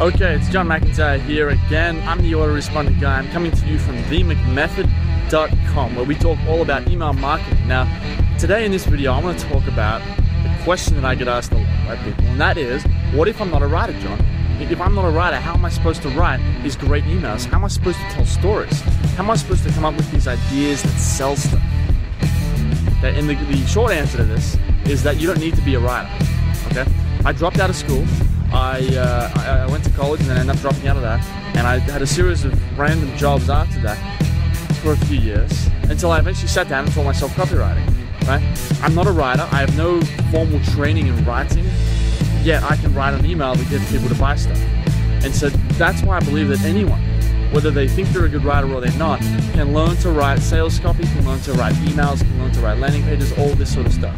Okay, it's John McIntyre here again. I'm the autoresponding guy. I'm coming to you from themcmethod.com where we talk all about email marketing. Now, today in this video, I want to talk about the question that I get asked a lot by people, and that is, what if I'm not a writer, John? If I'm not a writer, how am I supposed to write these great emails? How am I supposed to tell stories? How am I supposed to come up with these ideas that sell stuff? And the, the short answer to this is that you don't need to be a writer. Okay, I dropped out of school I, uh, I, I went to college and then ended up dropping out of that, and I had a series of random jobs after that for a few years until I eventually sat down and taught myself copywriting. Right? I'm not a writer. I have no formal training in writing, yet I can write an email to get people to buy stuff. And so that's why I believe that anyone whether they think they're a good writer or they're not, can learn to write sales copy, can learn to write emails, can learn to write landing pages, all this sort of stuff.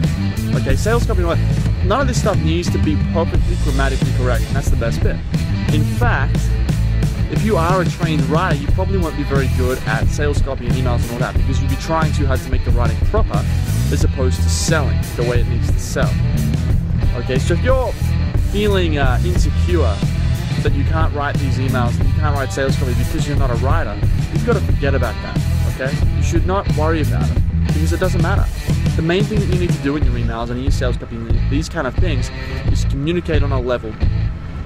Okay, sales copy, none of this stuff needs to be perfectly grammatically correct, and that's the best bit. In fact, if you are a trained writer, you probably won't be very good at sales copy and emails and all that because you'll be trying too hard to make the writing proper as opposed to selling the way it needs to sell. Okay, so if you're feeling uh, insecure that you can't write these emails, you can't write sales copy because you're not a writer, you've got to forget about that, okay? You should not worry about it because it doesn't matter. The main thing that you need to do in your emails and in your sales copy, and these kind of things, is communicate on a level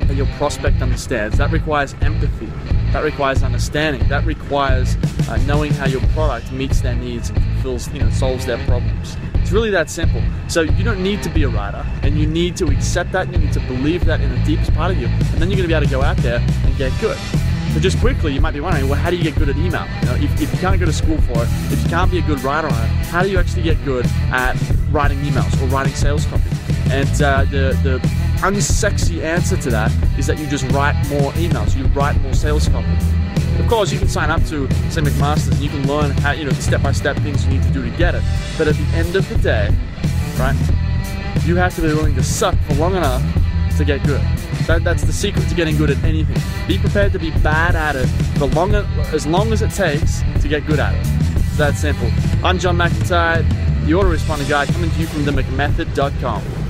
that your prospect understands. That requires empathy. That requires understanding. That requires uh, knowing how your product meets their needs and fulfills, you know, solves their problems. It's really that simple. So you don't need to be a writer, and you need to accept that. You need to believe that in the deepest part of you, and then you're going to be able to go out there and get good. So just quickly, you might be wondering, well, how do you get good at email? You know, if, if you can't go to school for it, if you can't be a good writer on it, how do you actually get good at writing emails or writing sales copy? And uh, the the unsexy answer to that is that you just write more emails, you write more sales copy. Of course, you can sign up to St. McMaster's and you can learn how, you know, the step-by-step things you need to do to get it. But at the end of the day, right, you have to be willing to suck for long enough to get good. That, that's the secret to getting good at anything. Be prepared to be bad at it for long, as long as it takes to get good at it. It's that simple. I'm John McIntyre, the autoresponder guy, coming to you from themcmethod.com.